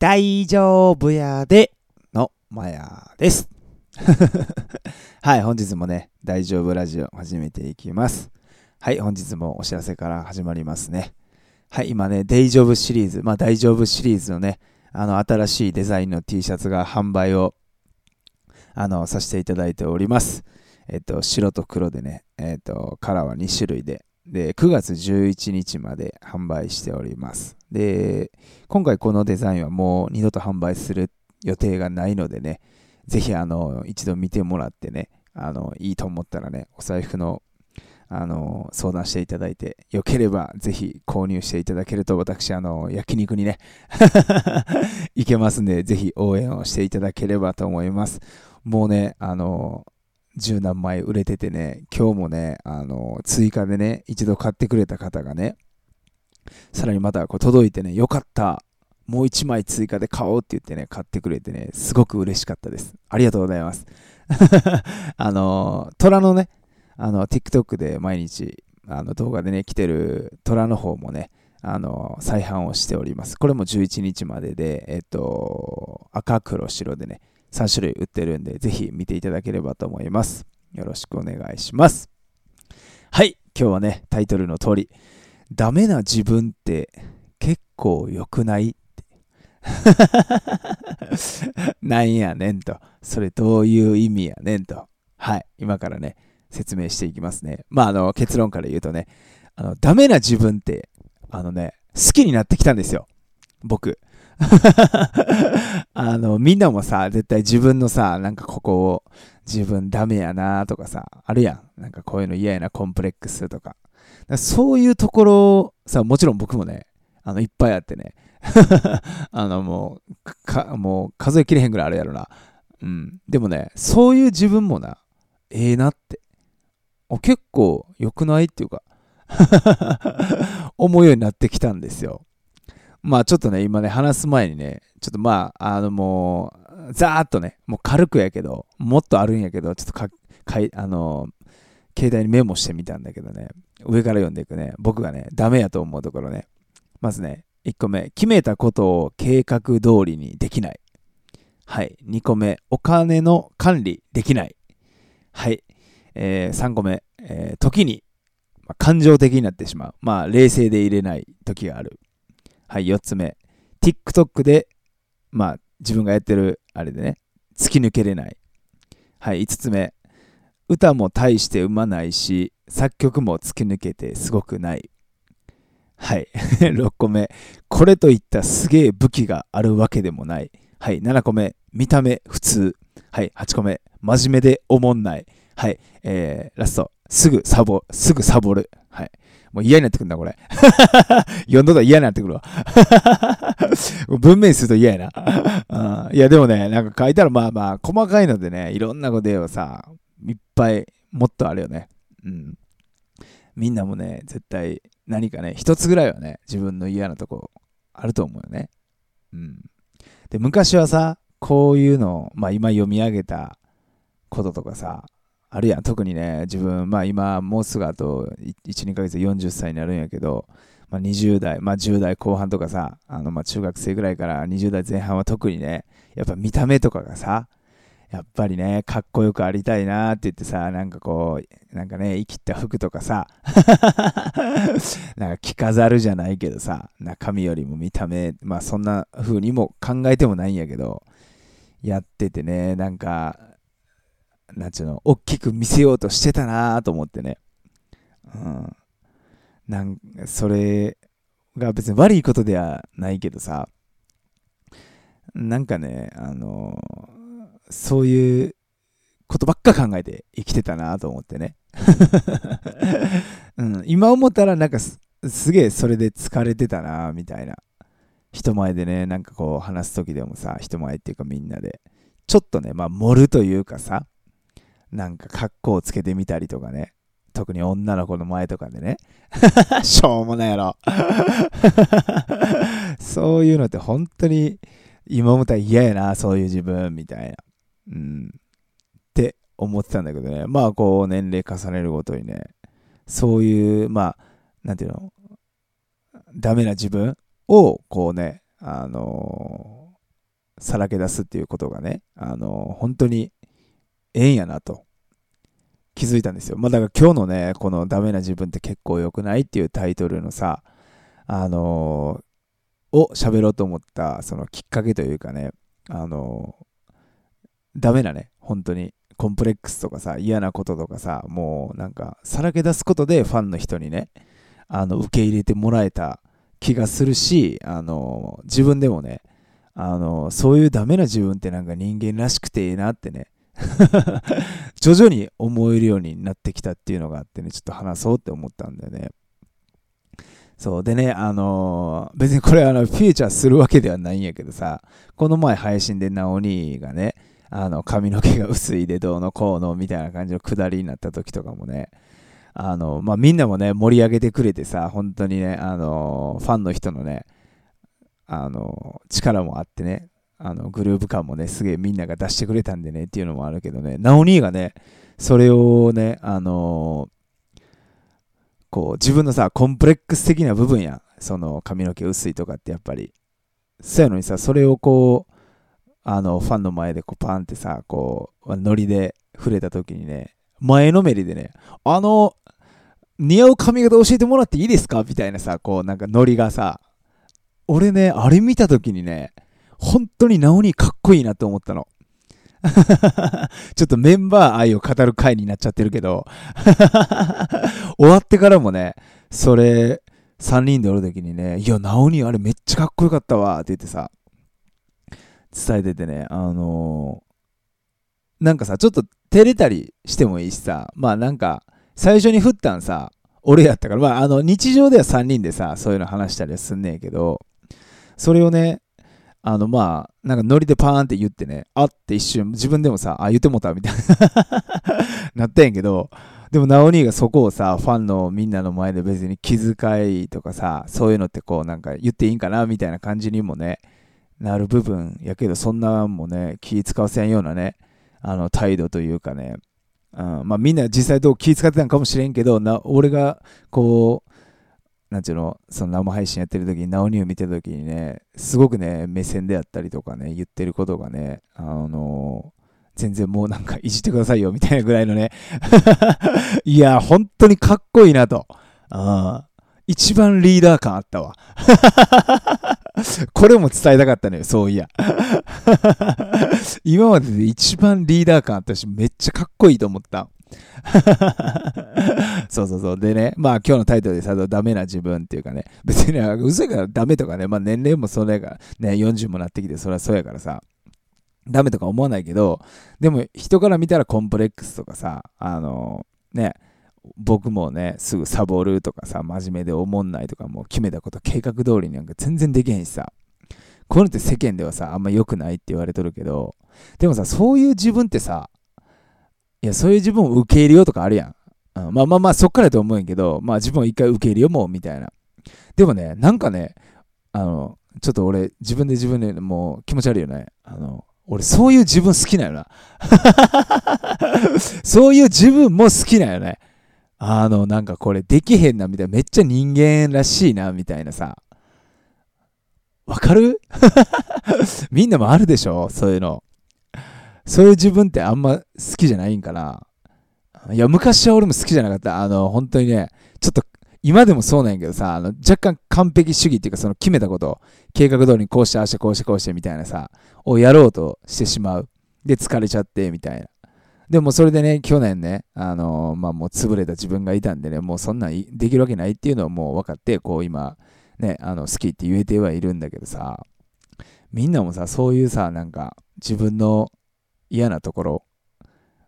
大丈夫やでのマヤです。はい、本日もね、大丈夫ラジオ始めていきます。はい、本日もお知らせから始まりますね。はい、今ね、大丈夫シリーズ、まあ大丈夫シリーズのね、あの新しいデザインの T シャツが販売をあのさせていただいております。えっと、白と黒でね、えっと、カラーは2種類で、で、9月11日まで販売しております。で、今回このデザインはもう二度と販売する予定がないのでね、ぜひあの、一度見てもらってね、あの、いいと思ったらね、お財布のあの相談していただいて、よければぜひ購入していただけると、私、あの、焼肉にね、行けますんで、ぜひ応援をしていただければと思います。もうね、あの、十何枚売れててね、今日もね、あの、追加でね、一度買ってくれた方がね、さらにまたこう届いてね、よかった、もう一枚追加で買おうって言ってね、買ってくれてね、すごく嬉しかったです。ありがとうございます。あの、虎のね、あの、TikTok で毎日、あの動画でね、来てる虎の方もね、あの、再販をしております。これも11日までで、えっと、赤、黒、白でね、3種類売ってるんで、ぜひ見ていただければと思います。よろしくお願いします。はい、今日はね、タイトルの通り、ダメな自分って結構良くないって。なんやねんと。それどういう意味やねんと。はい、今からね、説明していきますね。まあ、あの、結論から言うとね、あの、ダメな自分って、あのね、好きになってきたんですよ。僕。あの、みんなもさ、絶対自分のさ、なんかここを、自分ダメやなとかさ、あるやん。なんかこういうの嫌やな、コンプレックスとか。かそういうところ、さ、もちろん僕もね、あの、いっぱいあってね。あの、もう、か、もう数えきれへんぐらいあるやろな。うん。でもね、そういう自分もな、ええなって。お結構良くないっていうか 思うようになってきたんですよ。まあちょっとね、今ね、話す前にね、ちょっとまあ、あのもう、ざーっとね、もう軽くやけど、もっとあるんやけど、ちょっとか、かい、あの携帯にメモしてみたんだけどね、上から読んでいくね、僕がね、ダメやと思うところね。まずね、1個目、決めたことを計画通りにできない。はい。2個目、お金の管理できない。はい。えー、3個目、えー時に、まあ感情的になってしまう。まあ、冷静でいれない時がある。はい、4つ目。TikTok で、まあ、自分がやってる、あれでね、突き抜けれない。はい、5つ目。歌も大して生まないし、作曲も突き抜けてすごくない。はい、6個目。これといったすげえ武器があるわけでもない。はい、7個目。見た目普通。はい、8個目。真面目でおもんない。はい、えー、ラスト。すぐサボ、すぐサボる。はい。もう嫌になってくるんだ、これ。読んどったら嫌になってくるわ。文面すると嫌やな。うんいや、でもね、なんか書いたらまあまあ、細かいのでね、いろんなことをさ、いっぱい、もっとあるよね。うん。みんなもね、絶対何かね、一つぐらいはね、自分の嫌なとこあると思うよね。うん。で、昔はさ、こういうのを、まあ今読み上げたこととかさ、あるやん。特にね、自分、まあ今、もうすぐあと1、2ヶ月で40歳になるんやけど、まあ20代、まあ10代後半とかさ、あの、まあ中学生ぐらいから20代前半は特にね、やっぱ見た目とかがさ、やっぱりね、かっこよくありたいなって言ってさ、なんかこう、なんかね、生きた服とかさ、なんか着飾るじゃないけどさ、中身よりも見た目、まあそんな風にも考えてもないんやけど、やっててね、なんか、なんちゅうの、大きく見せようとしてたなと思ってね。うん。なんそれが別に悪いことではないけどさ、なんかね、あのそういうことばっか考えて生きてたなと思ってね。うん、今思ったらなんかすすげえそれで疲れてたなみたいな。人前でね、なんかこう話す時でもさ、人前っていうかみんなで、ちょっとね、まあ盛るというかさ、なんか格好をつけてみたりとかね。特に女の子の前とかでね。しょうもないやろ。そういうのって本当に今思ったら嫌やな、そういう自分みたいな。うん。って思ってたんだけどね。まあこう年齢重ねるごとにね、そういう、まあ、なんていうの、ダメな自分をこうね、あのさらけ出すっていうことがね、あの、本当にええんやなと気づいたんですよ。まあだから今日のね、このダメな自分って結構良くないっていうタイトルのさ、あのー、を喋ろうと思ったそのきっかけというかね、あのー、ダメなね、本当にコンプレックスとかさ、嫌なこととかさ、もうなんかさらけ出すことでファンの人にね、あの、受け入れてもらえた気がするし、あの、自分でもね、あのそういうダメな自分ってなんか人間らしくていいなってね、徐々に思えるようになってきたっていうのがあってね、ちょっと話そうって思ったんだよね。そう。でね、あのー、別にこれあの、フィーチャーするわけではないんやけどさ、この前配信でナオニーがね、あの、髪の毛が薄いでどうのこうのみたいな感じのくだりになった時とかもね、あの、まあ、みんなもね、盛り上げてくれてさ、本当にね、あのー、ファンの人のね、あのー、力もあってね、あのグループ感もね、すげえみんなが出してくれたんでねっていうのもあるけどね、ナオニーがね、それをね、あのー、こう自分のさ、コンプレックス的な部分や、その髪の毛薄いとかってやっぱり、そうやのにさ、それをこう、あの、ファンの前でこうパンってさ、こう、ノリで触れた時にね、前のめりでね、あの、似合う髪型教えてもらっていいですか？みたいなさ、こうなんかノリがさ、俺ね、あれ見た時にね、本当にナオニーかっこいいなと思ったの。ちょっとメンバー愛を語る回になっちゃってるけど 終わってからもね、それ、3人でおる時にね、いや、ナオニーあれめっちゃかっこよかったわって言ってさ、伝えててね、あのー、なんかさ、ちょっと照れたりしてもいいしさ、まあなんか、最初に振ったんさ、俺やったから、まああの、日常では3人でさ、そういうの話したりはすんねんけど、それをね、あの、まあ、なんかノリでパーンって言ってね、あって一瞬、自分でもさ、あ、言ってもたみたいな なったんやけど、でも、ナオニーがそこをさ、ファンのみんなの前で別に気遣いとかさ、そういうのってこう、なんか言っていいんかなみたいな感じにもね、なる部分やけど、そんなもね、気使わせんようなね、あの、態度というかね、うん、まあみんな実際どう気使ってたんかもしれんけど、な俺がこう、なんていうの、その生配信やってる時に、ナオニを見てる時にね、すごくね、目線であったりとかね、言ってることがね、あの、全然もうなんかいじってくださいよ、みたいなぐらいのね、いや、本当にかっこいいなと。あ一番リーダー感あったわ。これも伝えたかったのよ、そういや。今までで一番リーダー感あったし、めっちゃかっこいいと思った。そうそうそう。でね、まあ今日のタイトルでさ、ダメな自分っていうかね、別に嘘やからダメとかね、まあ年齢もそれがね、40もなってきて、それはそうやからさ、ダメとか思わないけど、でも人から見たらコンプレックスとかさ、あのね、僕もね、すぐサボるとかさ、真面目で思んないとか、もう決めたこと計画通りになんか全然できへんしさ、こういうのって世間ではさ、あんま良くないって言われとるけど、でもさ、そういう自分ってさ、いや、そういう自分を受け入れようとかあるやん。うん、まあまあまあ、そっからと思うんやけど、まあ自分を一回受け入れようもうみたいな。でもね、なんかね、あの、ちょっと俺、自分で自分でもう気持ち悪いよね。あの、俺、そういう自分好きなんよな。そういう自分も好きなんよね。あの、なんかこれできへんなみたいな、めっちゃ人間らしいなみたいなさ。わかる？みんなもあるでしょそういうの。そういう自分ってあんま好きじゃないんかな。いや、昔は俺も好きじゃなかった。あの、本当にね、ちょっと、今でもそうなんやけどさ、あの若干完璧主義っていうか、その決めたこと、計画通りにこうして、ああして、こうして、こうしてみたいなさ、をやろうとしてしまう。で、疲れちゃって、みたいな。でもそれでね、去年ね、あのー、まあもう潰れた自分がいたんでね、もうそんなんできるわけないっていうのはもう分かって、こう今、ね、あの好きって言えてはいるんだけどさ、みんなもさ、そういうさ、なんか自分の嫌なところ、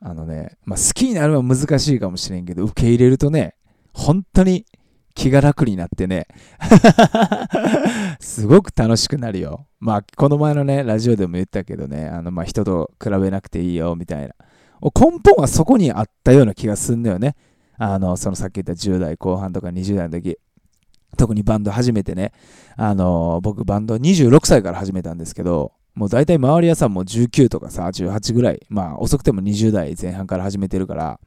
あのね、まあ、好きになるのは難しいかもしれんけど、受け入れるとね、本当に気が楽になってね すごく楽しくなるよ。まあ、この前のね、ラジオでも言ったけどね、あの、まあ、人と比べなくていいよ、みたいな。根本はそこにあったような気がすんだよね。あの、そのさっき言った10代後半とか20代の時。特にバンド始めてね、あの、僕バンド26歳から始めたんですけど、もう大体周りはさ、もう19とかさ、18ぐらい、まあ遅くても20代前半から始めてるから、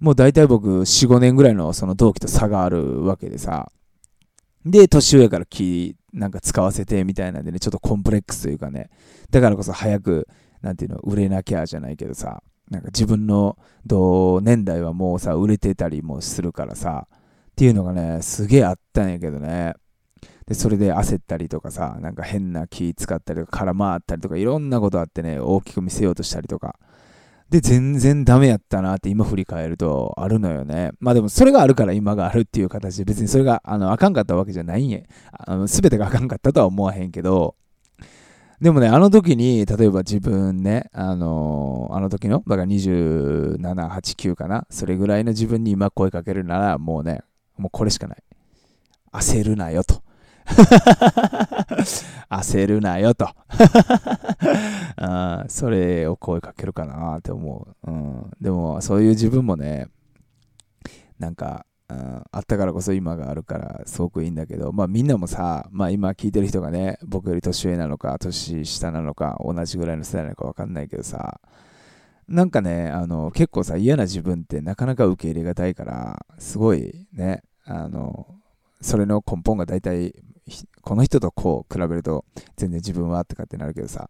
もう大体僕4、5年ぐらいのその同期と差があるわけでさ、で、年上から気、なんか使わせてみたいなんでね、ちょっとコンプレックスというかね、だからこそ早く、なんていうの、売れなきゃじゃないけどさ、なんか自分の同年代はもうさ、売れてたりもするからさ、っていうのがね、すげえあったんやけどね。で、それで焦ったりとかさ、なんか変な気使ったりとか、空回ったりとか、いろんなことあってね、大きく見せようとしたりとか。で、全然ダメやったなって今振り返るとあるのよね。まあでもそれがあるから今があるっていう形で別にそれがあのあかんかったわけじゃないんや。あの全てがあかんかったとは思わへんけど、でもね、あの時に、例えば自分ね、あのー、あの時の、だから27、8、9かな、それぐらいの自分に今声かけるなら、もうね、もうこれしかない。焦るなよと。焦るなよと あ。それを声かけるかなって思う、うん。でも、そういう自分もね、なんか、うん、あったからこそ今があるからすごくいいんだけど、まあみんなもさ、まあ今聞いてる人がね、僕より年上なのか、年下なのか、同じぐらいの世代なのかわかんないけどさ、なんかね、あの、結構さ、嫌な自分ってなかなか受け入れがたいから、すごいね、あの、それの根本が大体、この人とこう比べると全然自分はとかってなるけどさ、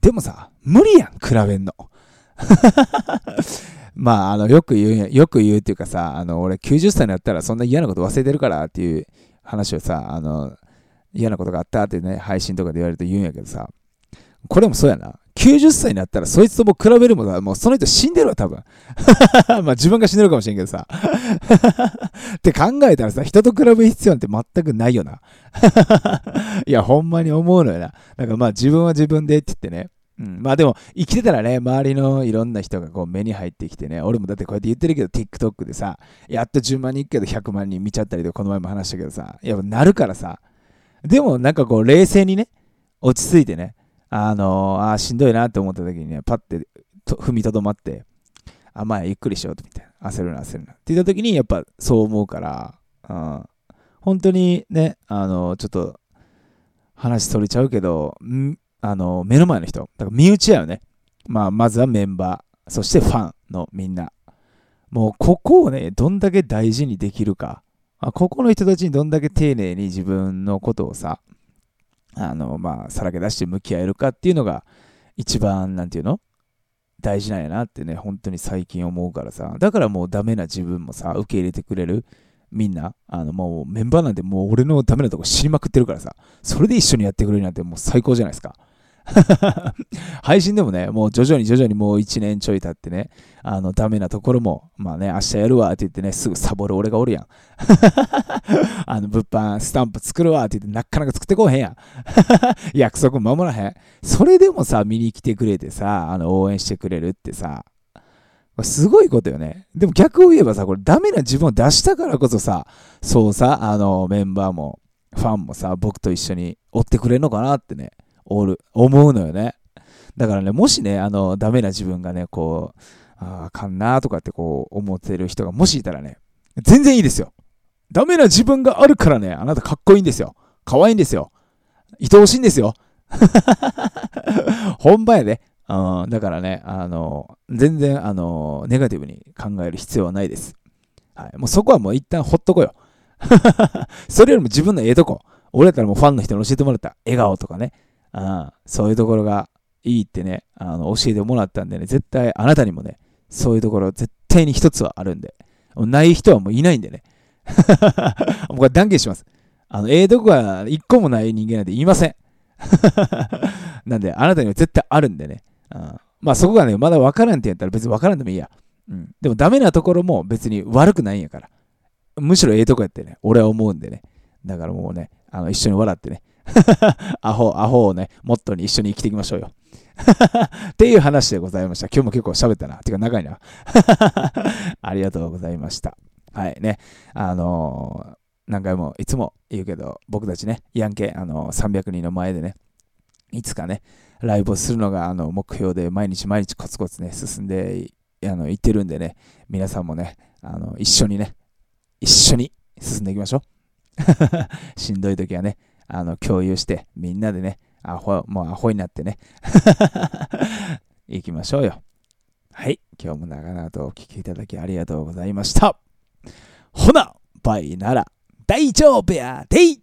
でもさ、無理やん、比べんの。まあ、あの、よく言う、よく言うっていうかさ、あの、俺90歳になったらそんな嫌なこと忘れてるからっていう話をさ、あの、嫌なことがあったってね、配信とかで言われると言うんやけどさ、これもそうやな。90歳になったらそいつとも比べるものはもうその人死んでるわ、多分。まあ自分が死んでるかもしれんけどさ。って考えたらさ、人と比べる必要なんて全くないよな。いや、ほんまに思うのよな。なんかまあ自分は自分でって言ってね。うん、まあでも、生きてたらね、周りのいろんな人がこう目に入ってきてね、俺もだってこうやって言ってるけど、TikTok でさ、やっと10万人いくけど100万人見ちゃったりとか、この前も話したけどさ、やっぱなるからさ、でもなんかこう冷静にね、落ち着いてね、あのー、あしんどいなって思った時にね、パッて踏みとどまって、あ、まあゆっくりしようとみたいな、焦るな焦るなって言った時にやっぱそう思うから、うん、本当にね、あのー、ちょっと話取れちゃうけど、んあの、目の前の人、だから身内やよね。まあ、まずはメンバー、そしてファンのみんな。もう、ここをね、どんだけ大事にできるか。あここの人たちにどんだけ丁寧に自分のことをさ、あの、まあ、さらけ出して向き合えるかっていうのが、一番、なんていうの？大事なんやなってね、本当に最近思うからさ。だからもうダメな自分もさ、受け入れてくれる。みんな、あの、もうメンバーなんてもう俺のダメなとこ知りまくってるからさ、それで一緒にやってくれるなんてもう最高じゃないですか。配信でもね、もう徐々に徐々にもう1年ちょい経ってね、あの、ダメなところも、まあね、明日やるわって言ってね、すぐサボる俺がおるやん。あの、物販、スタンプ作るわって言ってなかなか作ってこうへんやん。約束守らへん。それでもさ、見に来てくれてさ、あの、応援してくれるってさ、すごいことよね。でも逆を言えばさ、これダメな自分を出したからこそさ、そうさ、あの、メンバーも、ファンもさ、僕と一緒に追ってくれるのかなってね。おる、思うのよね。だからね、もしね、あの、ダメな自分がね、こう、ああかんなとかってこう思ってる人がもしいたらね、全然いいですよ。ダメな自分があるからね、あなたかっこいいんですよ。可愛いんですよ。愛おしいんですよ。本場やで、うん。だからね、あの、全然、あの、ネガティブに考える必要はないです。はい。もうそこはもう一旦ほっとこよ。それよりも自分のええとこ。俺だったらもうファンの人に教えてもらった笑顔とかね。あそういうところがいいってね、あの教えてもらったんでね、絶対あなたにもね、そういうところ絶対に一つはあるんで、ない人はもういないんでね。僕は断言します。あの、ええとこが一個もない人間なんて言いません。なんで、あなたには絶対あるんでね。あまあそこがね、まだ分からんって言ったら別に分からんでもいいや。うん。でもダメなところも別に悪くないんやから。むしろええとこやってね、俺は思うんでね。だからもうね、あの一緒に笑ってね、アホ、アホをね、モットーに一緒に生きていきましょうよ。っていう話でございました。今日も結構喋ったな。てか長いな。ありがとうございました。はいね。あのー、何回もいつも言うけど、僕たちね、ヤンケ、あのー、300人の前でね、いつかね、ライブをするのがあの目標で毎日毎日コツコツね、進んであの行ってるんでね、皆さんもね、あの一緒にね、一緒に進んでいきましょう。しんどい時はね、あの共有して、みんなでね、アホ、もうアホになってね、行きましょうよ。はい、今日も長々とお聴きいただきありがとうございました。ほな、バイなら大丈夫やでい